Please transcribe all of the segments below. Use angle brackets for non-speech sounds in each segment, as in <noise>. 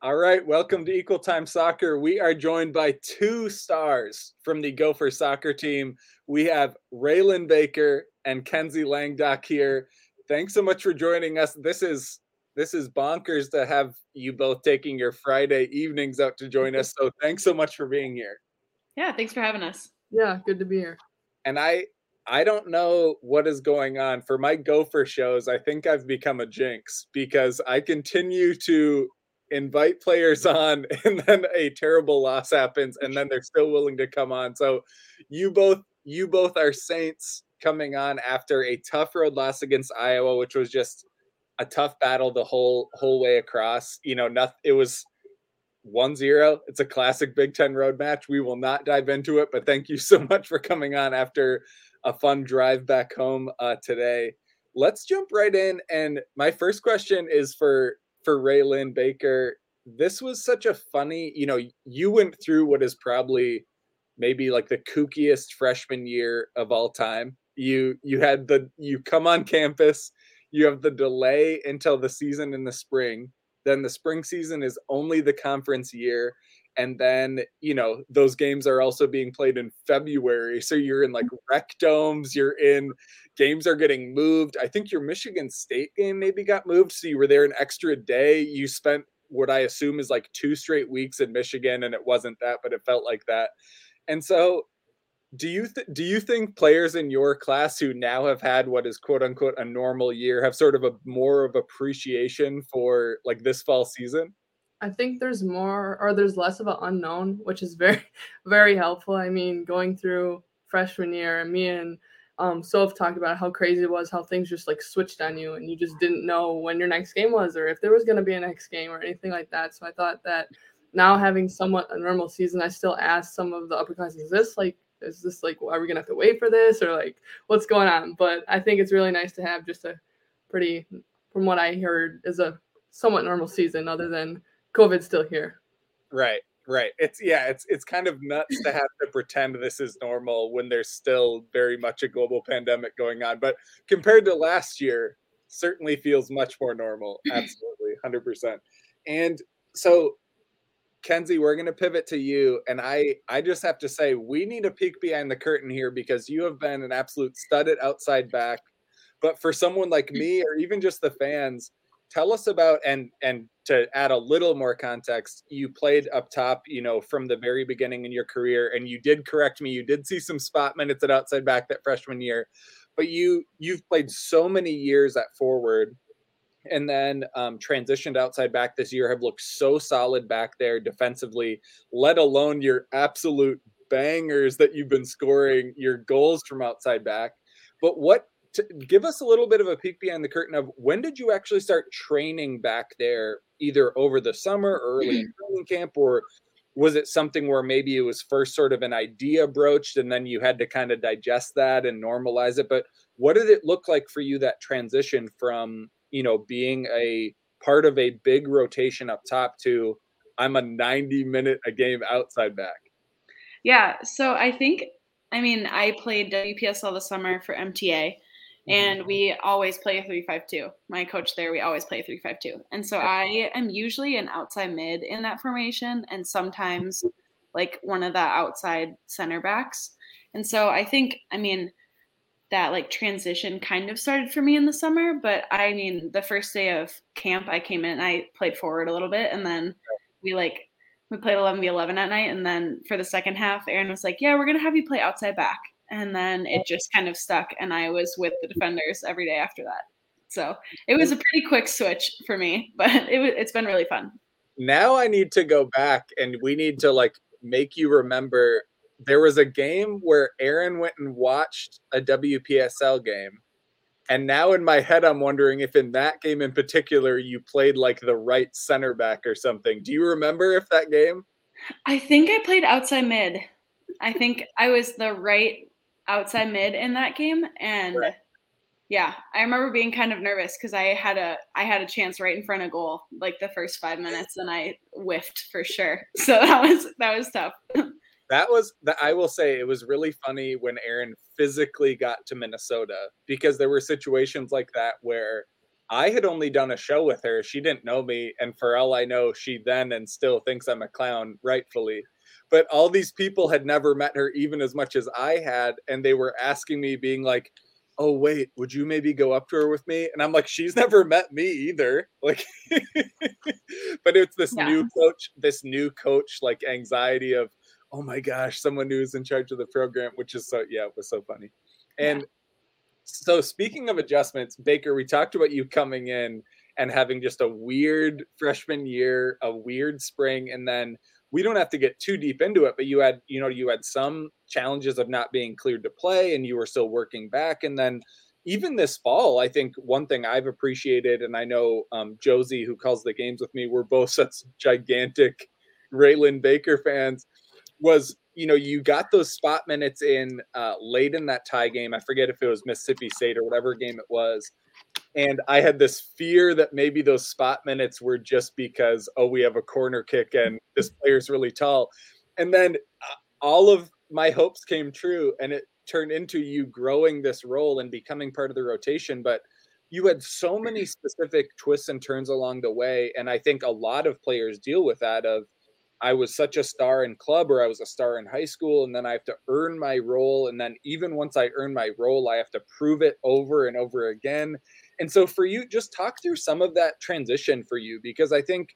All right, welcome to Equal Time Soccer. We are joined by two stars from the Gopher soccer team. We have Raylan Baker and Kenzie Langdok here. Thanks so much for joining us. This is this is bonkers to have you both taking your Friday evenings out to join us. So thanks so much for being here. Yeah, thanks for having us. Yeah, good to be here. And I I don't know what is going on for my Gopher shows. I think I've become a jinx because I continue to invite players on <laughs> and then a terrible loss happens and then they're still willing to come on. So you both you both are saints coming on after a tough road loss against Iowa which was just a tough battle the whole whole way across. You know, nothing it was 1-0. It's a classic Big 10 road match. We will not dive into it, but thank you so <laughs> much for coming on after a fun drive back home uh, today. Let's jump right in. And my first question is for for Raylan Baker. This was such a funny, you know, you went through what is probably maybe like the kookiest freshman year of all time. You you had the you come on campus, you have the delay until the season in the spring. Then the spring season is only the conference year and then you know those games are also being played in February. So you're in like mm-hmm. rec domes, you're in games are getting moved. I think your Michigan State game maybe got moved, so you were there an extra day. You spent what I assume is like two straight weeks in Michigan, and it wasn't that, but it felt like that. And so, do you th- do you think players in your class who now have had what is quote unquote a normal year have sort of a more of appreciation for like this fall season? I think there's more or there's less of an unknown, which is very, <laughs> very helpful. I mean, going through freshman year, and me and um, Soph talked about how crazy it was, how things just like switched on you, and you just didn't know when your next game was or if there was going to be a next game or anything like that. So I thought that now having somewhat a normal season, I still ask some of the upper classes, is this like, is this like, are we going to have to wait for this or like, what's going on? But I think it's really nice to have just a pretty, from what I heard, is a somewhat normal season other than COVID's still here. Right, right. It's yeah, it's it's kind of nuts to have to pretend this is normal when there's still very much a global pandemic going on. But compared to last year, certainly feels much more normal. <clears throat> Absolutely, hundred percent. And so Kenzie, we're going to pivot to you, and I I just have to say we need a peek behind the curtain here because you have been an absolute stud at outside back. But for someone like mm. me, or even just the fans, tell us about and and to add a little more context you played up top you know from the very beginning in your career and you did correct me you did see some spot minutes at outside back that freshman year but you you've played so many years at forward and then um, transitioned outside back this year have looked so solid back there defensively let alone your absolute bangers that you've been scoring your goals from outside back. But what give us a little bit of a peek behind the curtain of when did you actually start training back there, either over the summer, early in <clears throat> training camp, or was it something where maybe it was first sort of an idea broached and then you had to kind of digest that and normalize it? But what did it look like for you that transition from, you know, being a part of a big rotation up top to I'm a 90 minute a game outside back? Yeah. So I think, I mean, I played WPSL the summer for MTA Mm-hmm. and we always play a three-five-two. My coach there, we always play three-five-two, and so I am usually an outside mid in that formation, and sometimes like one of the outside center backs. And so I think, I mean, that like transition kind of started for me in the summer. But I mean, the first day of camp, I came in, I played forward a little bit, and then we like we played 11 v 11 at night, and then for the second half, Erin was like, "Yeah, we're gonna have you play outside back." And then it oh. just kind of stuck and i was with the defenders every day after that. So it hmm. was a pretty quick switch for me <laughs> but it, it's been really fun. Now i need to go back and we need to like make you remember there was a game where erin went and watched a wpsl game and now in my head i'm wondering if in that game in particular you played like the right center back or something. Do you remember if that game? I think i played outside mid. I think i was the right outside mid in that game and right. yeah i remember being kind of nervous because i had a i had a chance right in front of goal like the first five minutes and i whiffed for sure <laughs> so that was that was tough <laughs> that was that i will say it was really funny when erin physically got to minnesota because there were situations like that where I had only done a show with her. She didn't know me. And for all I know, she then and still thinks I'm a clown, rightfully. But all these people had never met her even as much as I had. And they were asking me, being like, oh, wait, would you maybe go up to her with me? And I'm like, she's <laughs> never met me either. Like, <laughs> but it's this yeah. new coach, this new coach, like anxiety of, oh my gosh, someone who's in charge of the program, which is so, yeah, it was so funny. And yeah so speaking of adjustments, Baker, we talked about you coming in and having just a weird freshman year, a weird spring, and then we don't have to get too deep into it, but you had, you know, you had some challenges of not being cleared to play and you were still working back. And then even this fall, I think one thing I've appreciated, and I know um, Josie, who calls the games with me, we're both <laughs> such gigantic Raylan Baker fans, was you know, you got those spot minutes in uh, late in that tie game. I forget if it was Mississippi State or whatever game it was. And I had this fear that maybe those spot minutes were just because, oh, we have a corner kick and <laughs> this player's really tall. And then uh, all of my hopes came true and it turned into you growing this role and becoming part of the rotation. But you had so many specific twists and turns along the way. And I think a lot of players deal with that of, I was such a star in club or I was a star in high school and then I have to earn my role and then even once I earn my role I have to prove it over and over again. And so for you just talk through some of that transition for you because I think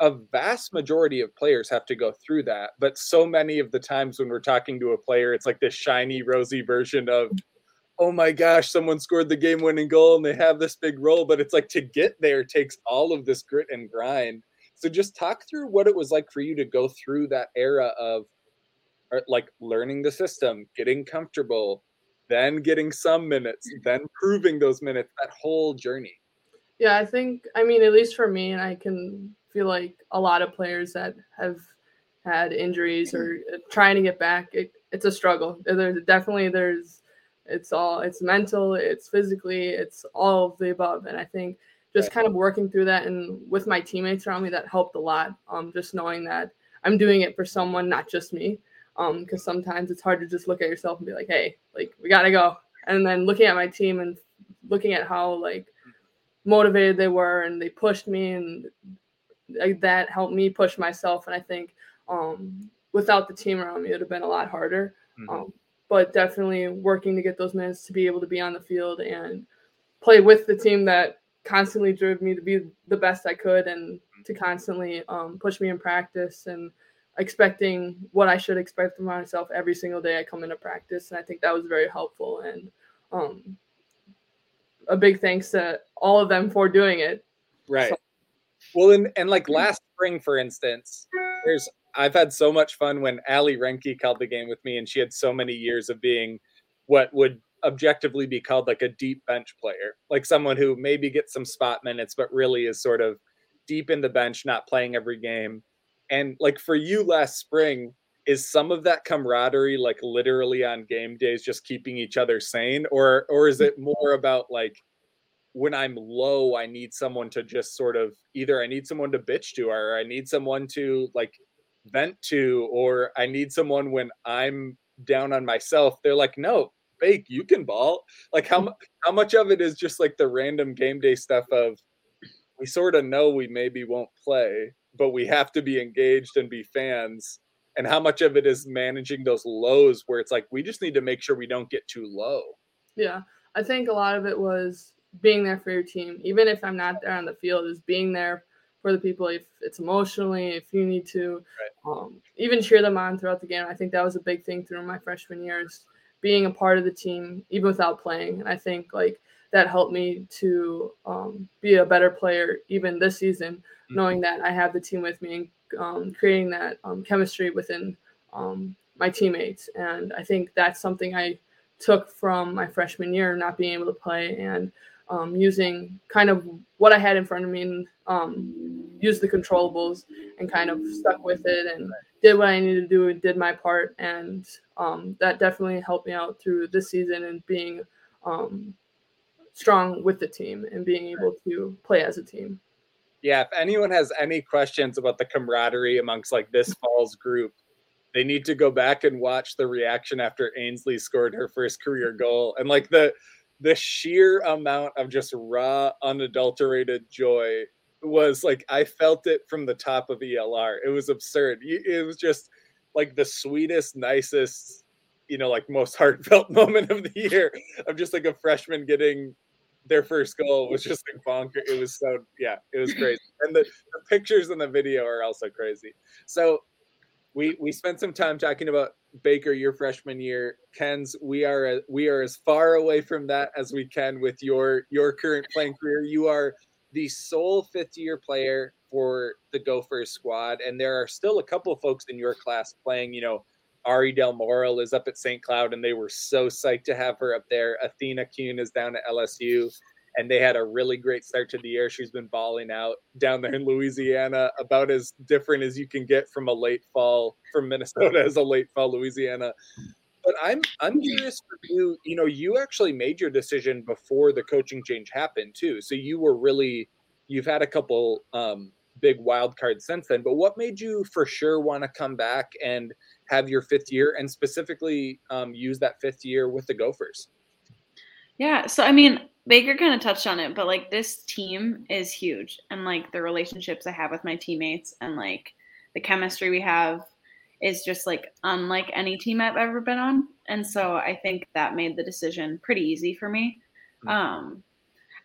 a vast majority of players have to go through that. But so many of the times when we're talking to a player it's like this shiny rosy version of oh my gosh someone scored the game winning goal and they have this big role. But it's like to get there takes all of this grit and grind. So just talk through what it was like for you to go through that era of uh, like learning the system, getting comfortable, then getting some minutes, then proving those minutes, that whole journey. Yeah, I think I mean at least for me and I can feel like a lot of players that have had injuries or uh, trying to get back, it, it's a struggle. There's definitely there's it's all it's mental, it's physically, it's all of the above and I think just right. kind of working through that and with my teammates around me that helped a lot um, just knowing that i'm doing it for someone not just me because um, sometimes it's hard to just look at yourself and be like hey like we gotta go. And then looking at my team and looking at how like motivated they were and they pushed me and like, that helped me push myself. And i think um, without the team around me it would have been a lot harder. Mm-hmm. um, but definitely working to get those minutes to be able to be on the field and play with the team that constantly drove me to be the best I could and to constantly um, push me in practice and expecting what I should expect from myself every single day I come into practice. And I think that was very helpful. And um, a big thanks to all of them for doing it. Right. So- well, and, and like last spring, for instance, there's I've had so much fun when Ali Renke called the game with me, and she had so many years of being what would objectively be called like a deep bench player, like someone who maybe gets some spot minutes, but really is sort of deep in the bench, not playing every game. And like for you last spring, is some of that camaraderie like literally on game days just keeping each other sane or or is it more about like when i'm low i need someone to just sort of either i need someone to bitch to or i need someone to like vent to or i need someone when i'm down on myself they're like no fake. You can ball. Like how mm. how much of it is just like the random game day stuff of we sort of know we maybe won't play, but we have to be engaged and be fans. And how much of it is managing those lows where it's like we just need to make sure we don't get too low. Yeah, I think a lot of it was being there for your team, even if I'm not there on the field, is being there for the people if it's emotionally, if you need to, right. um, even cheer them on throughout the game. I think that was a big thing through my freshman years being a part of the team even without playing. And I think like that helped me to um, be a better player even this season. Knowing that I have the team with me and um, creating that um, chemistry within um, my teammates. And I think that's something I took from my freshman year, not being able to play and um, using kind of what I had in front of me and um, use the controllables and kind of stuck with it and did what I needed to do and did my part. And um, that definitely helped me out through this season and being um, strong with the team and being able to play as a team. Yeah, if anyone has any questions about the camaraderie amongst like this fall's group, they need to go back and watch the reaction after Ainsley scored her first career goal. And like the the sheer amount of just raw, unadulterated joy was like I felt it from the top of ELR. It was absurd. It was just like the sweetest, nicest, you know, like most heartfelt <laughs> moment of the year of just like a freshman getting their first goal was just like bonker. It was so yeah, it was crazy. And the, the pictures in the video are also crazy. So we we spent some time talking about Baker your freshman year. Ken's we are we are as far away from that as we can with your your current playing career. You are the sole fifth year player for the Gophers squad, and there are still a couple of folks in your class playing. You know, Ari Del Moral is up at St. Cloud, and they were so psyched to have her up there. Athena Kuhn is down at LSU, and they had a really great start to the year. She's been balling out down there in Louisiana, about as different as you can get from a late fall from Minnesota as a late fall Louisiana. But I'm I'm curious for you. You know, you actually made your decision before the coaching change happened too. So you were really you've had a couple um, big wild cards since then. But what made you for sure want to come back and have your fifth year and specifically um, use that fifth year with the Gophers? Yeah. So I mean, Baker kind of touched on it, but like this team is huge, and like the relationships I have with my teammates and like the chemistry we have is just like unlike any team I've ever been on. And so I think that made the decision pretty easy for me. Mm-hmm. Um,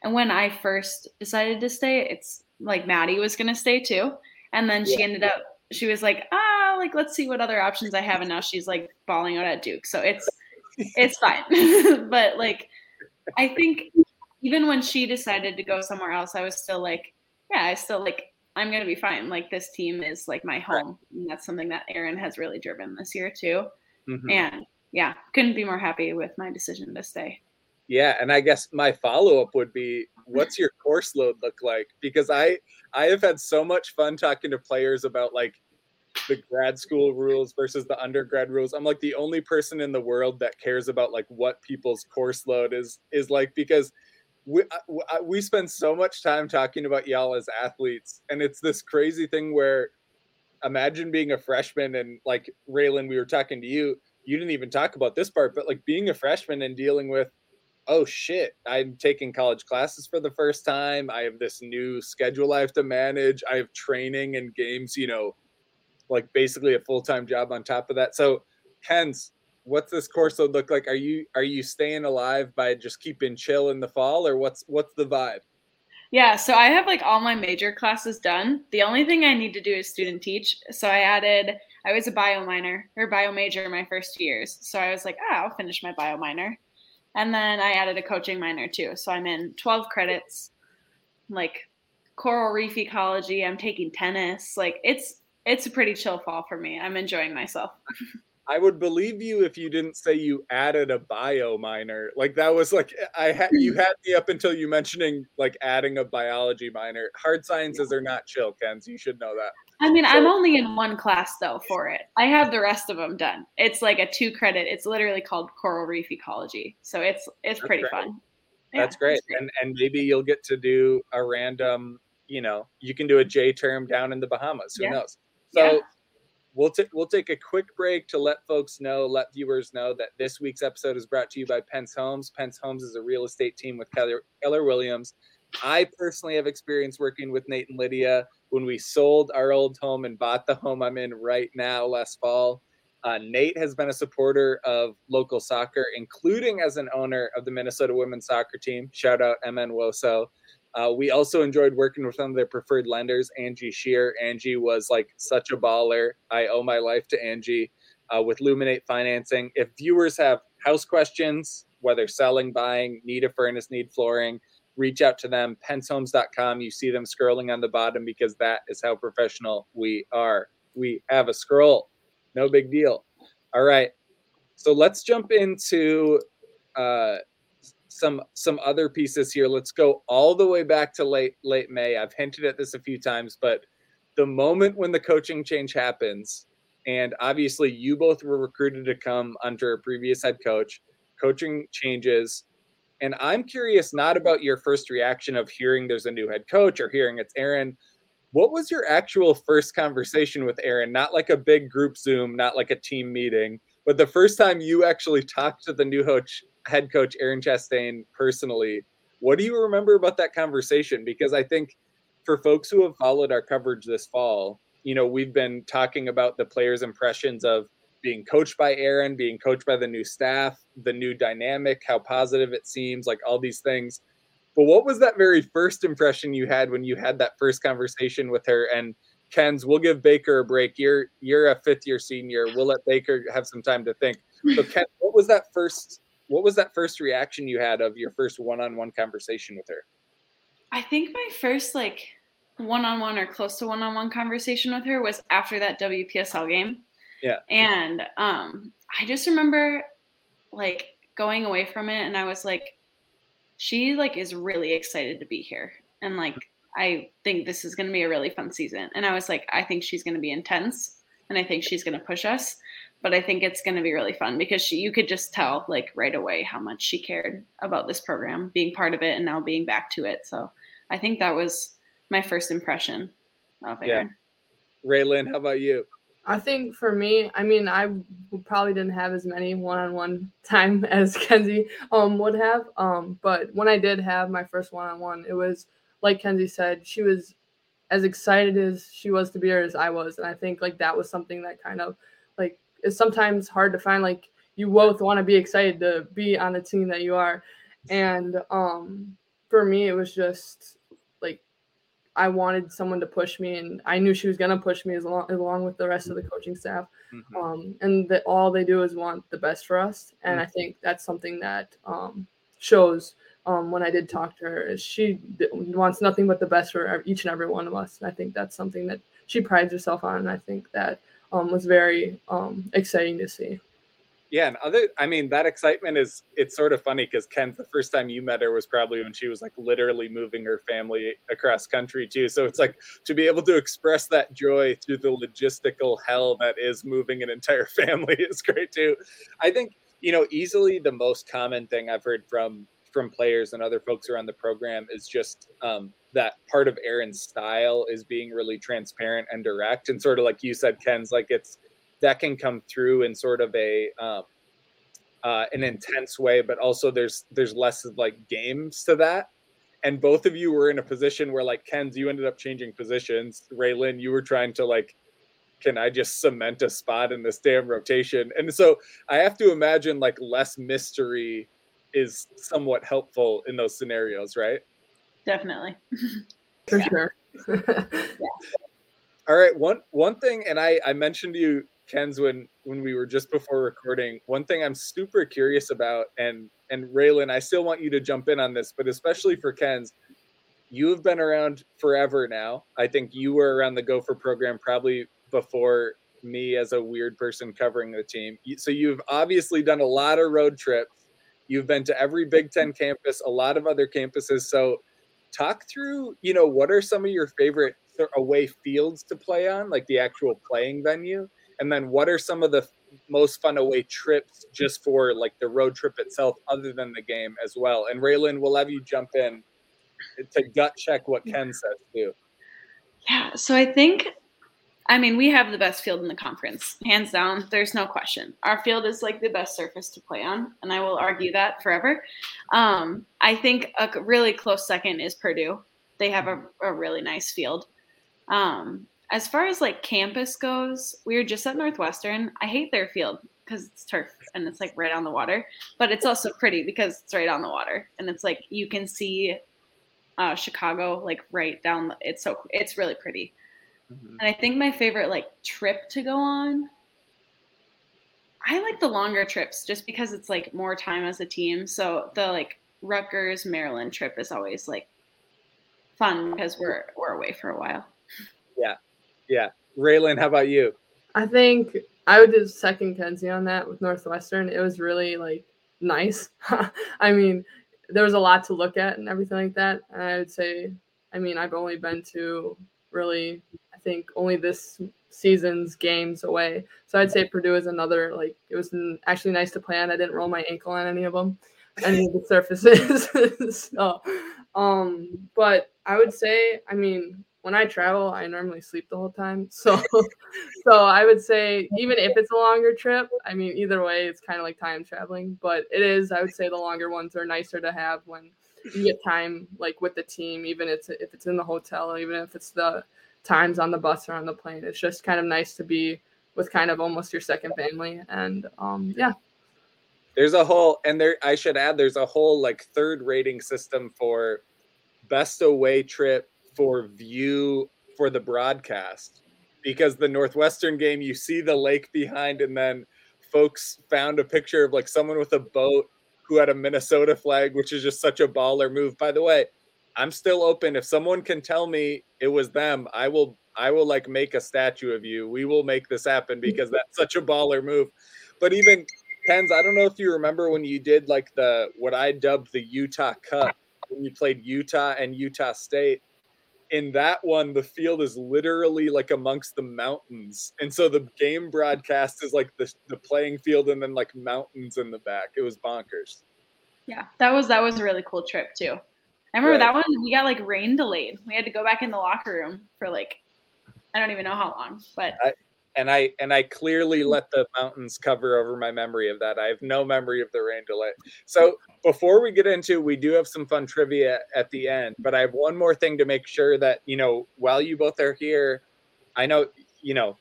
and when I first decided to stay, it's like Maddie was going to stay too. And then she yeah. ended up, she was like, ah, like, let's see what other options I have. And now she's like balling out at Duke. So it's, it's fine. <laughs> but like, I think even when she decided to go somewhere else, I was still like, yeah, I still like, I'm gonna be fine. Like this team is like my home. And that's something that Erin has really driven this year too. Mm-hmm. And yeah, couldn't be more happy with my decision to stay. Yeah, and I guess my follow up would be, what's your course load look like? Because I I have had so much fun talking to players about like the grad school rules versus the undergrad rules. I'm like the only person in the world that cares about like what people's course load is is like because we uh, uh, we spend so much time talking about y'all as athletes, and it's this crazy thing where imagine being a freshman and like Raylan, we were talking to you. You didn't even talk about this part, but like being a freshman and dealing with, oh shit, I'm taking college classes for the first time. I have this new schedule I have to manage. I have training and games, you know, like basically a full time job on top of that. So, hence, what's this course look like? Are you are you staying alive by just keeping chill in the fall, or what's what's the vibe? Yeah, so I have like all my major classes done. The only thing I need to do is student teach. So I added I was a bio minor or bio major my first years. So I was like, ah, I'll finish my bio minor. And then I added a coaching minor too. So I'm in 12 credits, like coral reef ecology. I'm taking tennis. Like it's it's a pretty chill fall for me. I'm enjoying myself. <laughs> I would believe you if you didn't say you added a bio minor. Like that was like I had you had me up until you mentioning like adding a biology minor. Hard sciences are not chill, Kens. You should know that. I mean, so, I'm only in one class though for it. I have the rest of them done. It's like a two credit. It's literally called coral reef ecology. So it's it's pretty great. fun. Yeah, that's great. great. And and maybe you'll get to do a random. You know, you can do a J term down in the Bahamas. Who yeah. knows? So. Yeah we'll, t- we'll take a quick break to let folks know, let viewers know that this week's episode is brought to you by Pence Homes. Pence Homes is a real estate team with Keller, Keller Williams. I personally have experience working with Nate and Lydia when we sold our old home and bought the home I'm in right now last fall. Uh, Nate has been a supporter of local soccer, including as an owner of the Minnesota women's soccer team. Shout out MN Woso. Uh, we also enjoyed working with one of their preferred lenders, Angie Shear. Angie was like such a baller. I owe my life to Angie uh, with Luminate Financing. If viewers have house questions, whether selling, buying, need a furnace, need flooring, reach out to them, pencehomes.com. You see them scrolling on the bottom because that is how professional we are. We have a scroll. No big deal. All right. So let's jump into uh, some some other pieces here. Let's go all the way back to late late May. I've hinted at this a few times, but the moment when the coaching change happens, and obviously you both were recruited to come under a previous head coach, coaching changes. And I'm curious not about your first reaction of hearing there's a new head coach or hearing it's Erin. What was your actual first conversation with Erin? Not like a big group Zoom, not like a team meeting but the first time you actually talked to the new coach, head coach Erin Chastain personally, what do you remember about that conversation? Because I think for folks who have followed our coverage this fall, you know, we've been talking about the players' impressions of being coached by Erin, being coached by the new staff, the new dynamic, how positive it seems, like all these things. But what was that very first impression you had when you had that first conversation with her? And Ken's, we'll give Baker a break. You're you're a fifth year senior. We'll let Baker have some time to think. So Ken, what was that first what was that first reaction you had of your first one on one conversation with her? I think my first like one on one or close to one on one conversation with her was after that WPSL game. Yeah. And um, I just remember like going away from it and I was like, she like is really excited to be here. And like I think this is gonna be a really fun season. And I was like, I think she's gonna be intense and I think she's gonna push us. But I think it's gonna be really fun because she you could just tell like right away how much she cared about this program, being part of it and now being back to it. So I think that was my first impression of Erin. Yeah. Raylan, how about you? I think for me, I mean, I probably didn't have as many one-on-one <laughs> time as Kenzie um, would have. Um, but when I did have my first one-on-one, it was like Kenzie said, she was as excited as she was to be here as I was, and I think like that was something that kind of like is sometimes hard to find. Like you both want to be excited to be on the team that you are, and um, for me, it was just I wanted someone to push me, and I knew she was gonna push me as long along with the rest of the coaching staff. Mm-hmm. Um, and that all they do is want the best for us, and mm-hmm. I think that's something that um, shows. Um, when I did talk to her, is she wants nothing but the best for each and every one of us, and I think that's something that she prides herself on, and I think that um, was very um, exciting to see yeah and other i mean that excitement is it's sort of funny because ken the first time you met her was probably when she was like literally moving her family across country too. So it's like to be able to express that joy through the logistical hell that is moving an entire <laughs> family is great too. I think you know easily the most common thing i've heard from from players and other folks around the program is just um, that part of Erin's style is being really transparent and direct. And sort of like you said ken's like it's that can come through in sort of a um, uh, an intense way, but also there's there's less of like games to that. And both of you were in a position where like Ken's, you ended up changing positions. Raylan, you were trying to like, can I just cement a spot in this damn rotation? And so I have to imagine like less mystery is somewhat helpful in those scenarios, right? Definitely. For sure. yeah. <laughs> All right. One one thing, and I I mentioned to you Ken's when when we were just before recording. One thing I'm super curious about, and and Raylan, I still want you to jump in on this, but especially for Ken's, you have been around forever now. I think you were around the Gopher program probably before me as a weird person covering the team. So you've obviously done a lot of road trips. You've been to every Big Ten campus, a lot of other campuses. So talk through, you know, what are some of your favorite away fields to play on, like the actual playing venue? And then what are some of the most fun away trips just for like the road trip itself, other than the game as well? And Raylan, we'll have you jump in to gut check what Ken says too. Yeah. So I think, I mean, we have the best field in the conference, hands down. There's no question. Our field is like the best surface to play on, and I will argue that forever. Um, I think a really close second is Purdue. They have a, a really nice field. Um, as far as like campus goes, we were just at Northwestern. I hate their field because it's turf and it's like right on the water, but it's also pretty because it's right on the water and it's like you can see uh, Chicago like right down. The, it's so it's really pretty. Mm-hmm. And I think my favorite like trip to go on. I like the longer trips just because it's like more time as a team. So the like Rutgers Maryland trip is always like fun because we're we're away for a while. Yeah, yeah. Raylan, how about you? I think I would just second Kenzie on that with Northwestern. It was really like nice. <laughs> I mean, there was a lot to look at and everything like that. And I would say, I mean, I've only been to really, I think only this season's games away. So I'd say Purdue is another like it was actually nice to play on. I didn't roll my ankle on any of them, any of the <laughs> surfaces. <laughs> so, um, but I would say, I mean, when I travel, I normally sleep the whole time. <laughs> So, so I would say even if it's a longer trip, I mean, either way, it's kind of like time traveling. But it is, I would say, the longer ones are nicer to have when you get time like with the team, even if it's if it's in the hotel, even if it's the times on the bus or on the plane. It's just kind of nice to be with kind of almost your second family, and um, yeah. There's a whole, and there I should add, there's a whole like third rating system for best away trip for view for the broadcast because the Northwestern game, you see the lake behind, and then folks found a picture of like someone with a boat who had a Minnesota flag, which is just such a baller move. By the way, I'm still open. If someone can tell me it was them, I will I will like make a statue of you. We will make this happen because that's such a baller move. But even Ken's, I don't know if you remember when you did like the what I dubbed the Utah Cup when you played Utah and Utah State in that one, the field is literally like amongst the mountains, and so the game broadcast is like the the playing field and then like mountains in the back. It was bonkers. Yeah, that was that was a really cool trip too. I remember right. that one. We got like rain delayed. We had to go back in the locker room for like I don't even know how long, but I, and I and I clearly mm. let the mountains cover over my memory of that. I have no memory of the rain delay. So before we get into, we do have some fun trivia at the end, but I have one more thing to make sure that you know while you both are here, I know you know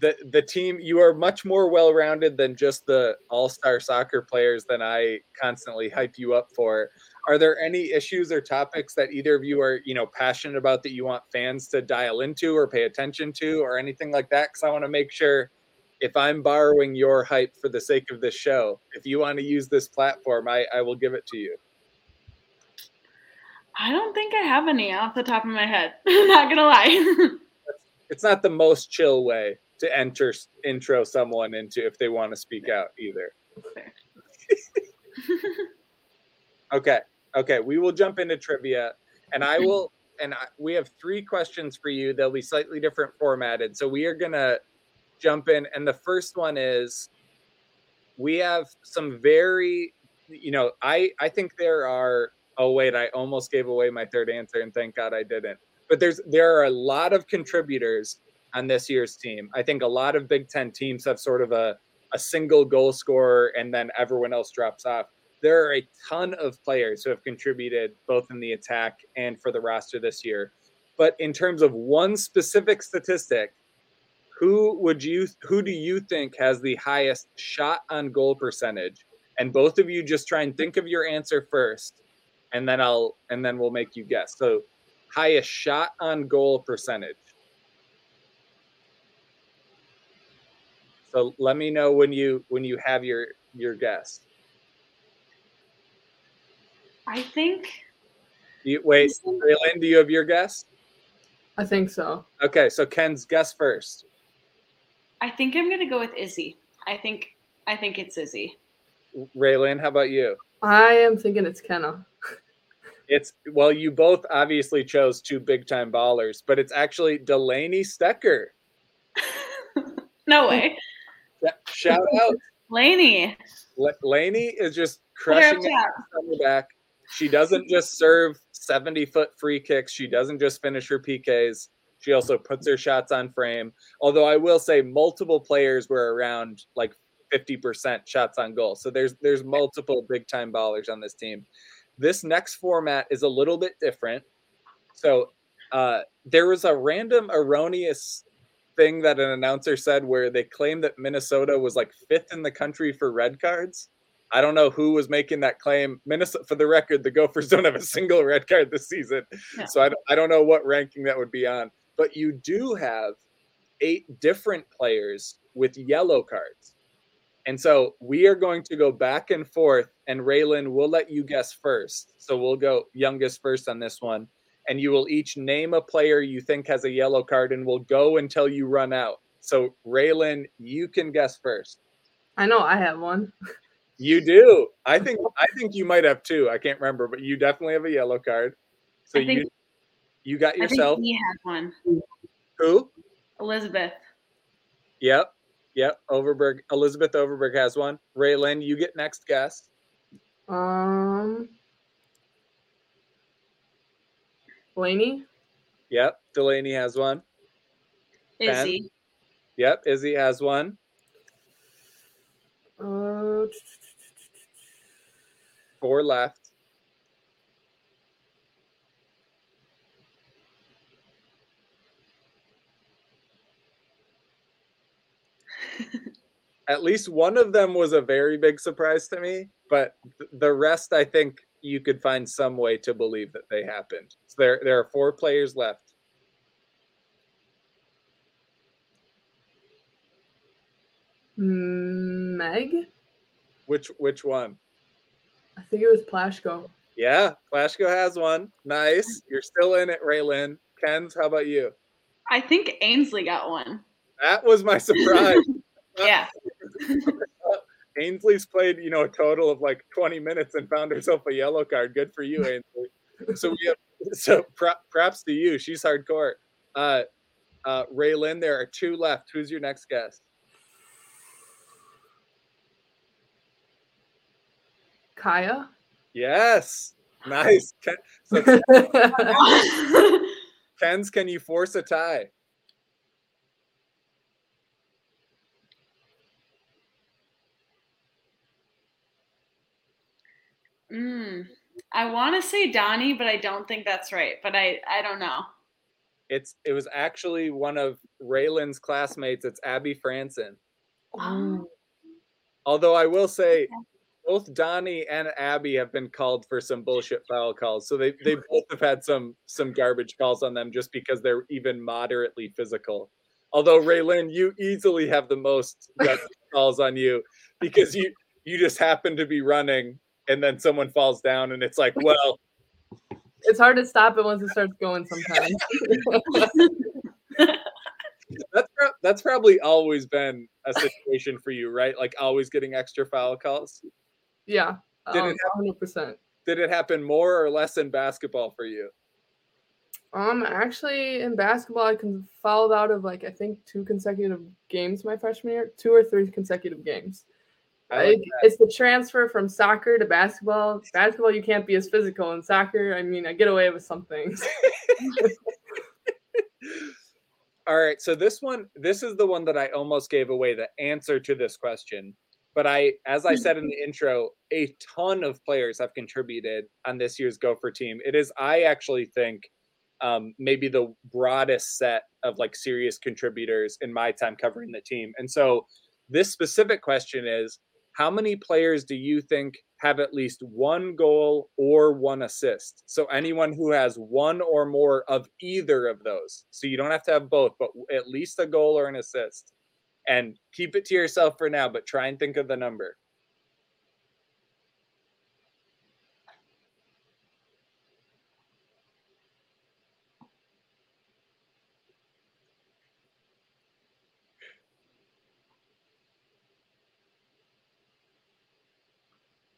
the the team you are much more well rounded than just the all star soccer players than I constantly hype you up for are there any issues or topics that either of you are you know passionate about that you want fans to dial into or pay attention to or anything like that? Because i want to make sure if i'm borrowing your hype for the sake of this show if you want to use this platform i, I will give it to you. I don't think i have any off the top of my head. <laughs> I'm not gonna lie. <laughs> It's not the most chill way to enter intro someone into if they want to speak out either. <laughs> Okay Okay, we will jump into trivia, and I mm-hmm. will. And I, we have three questions for you. They'll be slightly different formatted. So we are gonna jump in, and the first one is, we have some very, you know, I I think there are. Oh wait, I almost gave away my third answer, and thank God I didn't. But there's there are a lot of contributors on this year's team. I think a lot of Big Ten teams have sort of a a single goal scorer, and then everyone else drops off there are a ton of players who have contributed both in the attack and for the roster this year. But in terms of one specific statistic, who would you who do you think has the highest shot on goal percentage? And both of you just try and think of your answer first, and then I'll and then we'll make you guess. So highest shot on goal percentage. So let me know when you when you have your your guess. I think. You, wait, Raylan, do you have your guess? I think so. Okay, so Ken's guess first. I think I'm gonna go with Izzy. I think I think it's Izzy. Raylan, how about you? I am thinking it's Kenna. <laughs> It's well, you both obviously chose two big time ballers, but it's actually Delaney Stecker. <laughs> no way. <laughs> Shout out. Laney. L- Laney is just crushing it on the back. She doesn't just serve 70 foot free kicks. She doesn't just finish her PKs. She also puts her shots on frame. Although I will say multiple players were around like 50% shots on goal. So there's there's multiple big time ballers on this team. This next format is a little bit different. So uh, there was a random erroneous thing that an announcer said where they claimed that Minnesota was like fifth in the country for red cards. I don't know who was making that claim. Minnesota, for the record, the Gophers don't have a single red card this season, no. so I don't, I don't know what ranking that would be on. But you do have eight different players with yellow cards, and so we are going to go back and forth. And Raylan, we'll let you guess first. So we'll go youngest first on this one, and you will each name a player you think has a yellow card, and we'll go until you run out. So Raylan, you can guess first. I know I have one. <laughs> You do. I think I think you might have two. I can't remember, but you definitely have a yellow card. So think, you you got yourself. I he has one. Who? Elizabeth. Yep. Yep. Overberg. Elizabeth Overberg has one. Raylan, you get next guess. Um. Blaney. Yep. Delaney has one. Ben? Izzy. Yep. Izzy has one. Uh, Four left. <laughs> At least one of them was a very big surprise to me, but th- the rest, I think you could find some way to believe that they happened. So there, there are four players left. Meg. Which, which one? I think it was Plashko. Yeah, Flashko has one. Nice. You're still in it, Raylan. Ken's, how about you? I think Ainsley got one. That was my surprise. <laughs> Yeah. <laughs> Ainsley's played, you know, a total of like 20 minutes and found herself a yellow card. Good for you, Ainsley. So we have <laughs> so props to you. She's hardcore. Uh uh Raylan, there are two left. Who's your next guest? Kaya. Yes. Nice. <laughs> Ken, so <laughs> Ken's, can you force a tie? mm, I want to say Donnie, but I don't think that's right. But I, I don't know. It's it was actually one of Raylan's classmates. It's Abby Franson. Oh, Although I will say, both Donnie and Abby have been called for some bullshit foul calls. So they they both have had some some garbage calls on them just because they're even moderately physical. Although Raylan, you easily have the most <laughs> garbage calls on you because you you just happen to be running and then someone falls down and it's like, well, it's hard to stop it once it starts going. Sometimes. <laughs> that's pro- that's probably always been a situation for you, right? Like always getting extra foul calls. Yeah. Did Um, it 100%. Did it happen more or less in basketball for you? Um, actually, in basketball, I can fouled out of like I think two consecutive games my freshman year, two or three consecutive games. Like Like, it's the transfer from soccer to basketball. Basketball, you can't be as physical. In soccer, I mean, I get away with some things. <laughs> All right, so this one, this is the one that I almost gave away the answer to this question. But I, as I said in the intro, a ton of players have contributed on this year's Gopher team. It is, I actually think, um, maybe the broadest set of like serious contributors in my time covering the team. And so, this specific question is: How many players do you think have at least one goal or one assist. So anyone who has one or more of either of those. So you don't have to have both, but at least a goal or an assist. And keep it to yourself for now, but try and think of the number.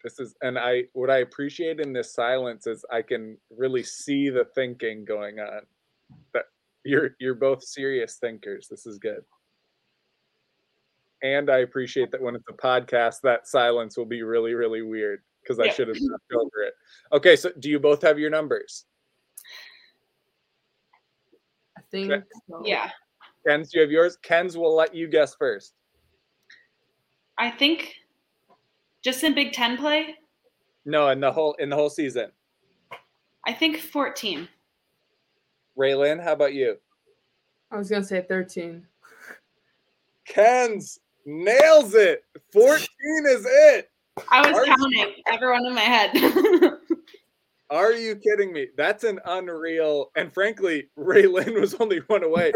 this is and i what i appreciate in this silence is i can really see the thinking going on. But you're you're both serious thinkers. This is good and i appreciate that when it's a podcast that silence will be really really weird because i Yeah. should have talked over it okay so do you both have your numbers I think Okay. so. Yeah. ken's do you have yours ken's will let you guess first I think just in Big Ten play, no in the whole in the whole season I think 14. raylan how about you I was gonna say 13. ken's nails it 14 is it I was Are you- counting everyone in my head. <laughs> Are you kidding me? That's an unreal. And frankly, Raylan was only one away.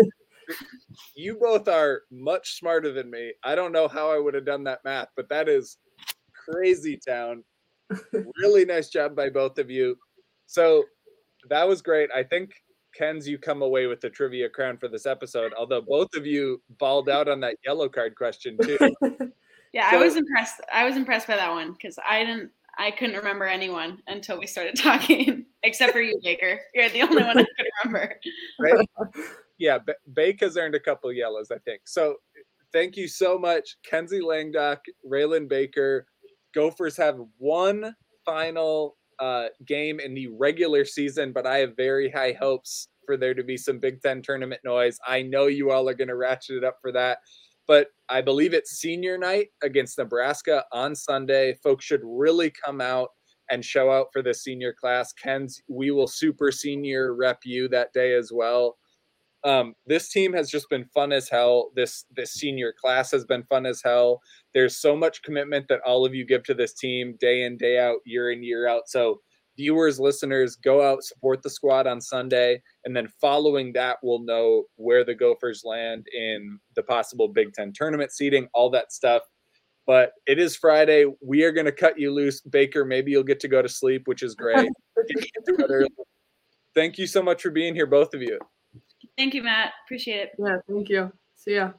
you both are much smarter than me. I don't know how I would have done that math, but that is crazy town. <laughs> really nice job by both of you. So that was great. I think Ken's you come away with the trivia crown for this episode, although both of you balled out on that yellow card question too. <laughs> yeah, So- I was impressed. I was impressed by that one because I didn't. I couldn't remember anyone until we started <laughs> talking, except for you, Baker. You're the only one I could remember. Right? yeah, B- Bake has earned a couple yellows, I think. So thank you so much, Kenzie Langdok, Raylan Baker. Gophers have one final uh, game in the regular season, but I have very high hopes for there to be some Big Ten tournament noise. I know you all are going to ratchet it up for that. But I believe it's senior night against Nebraska on Sunday. Folks should really come out and show out for the senior class. Ken's, we will super senior rep you that day as well. Um, this team has just been fun as hell. This this senior class has been fun as hell. There's so much commitment that all of you give to this team day in day out, year in year out. So viewers, listeners, go out, support the squad on Sunday, and then following that, we'll know where the Gophers land in the possible Big Ten tournament seating, all that stuff. But it is Friday. We are going to cut you loose, Baker. Maybe you'll get to go to sleep, which is great. <laughs> Thank you so much for being here, both of you. Thank you, Matt. Appreciate it. Yeah, thank you. See ya.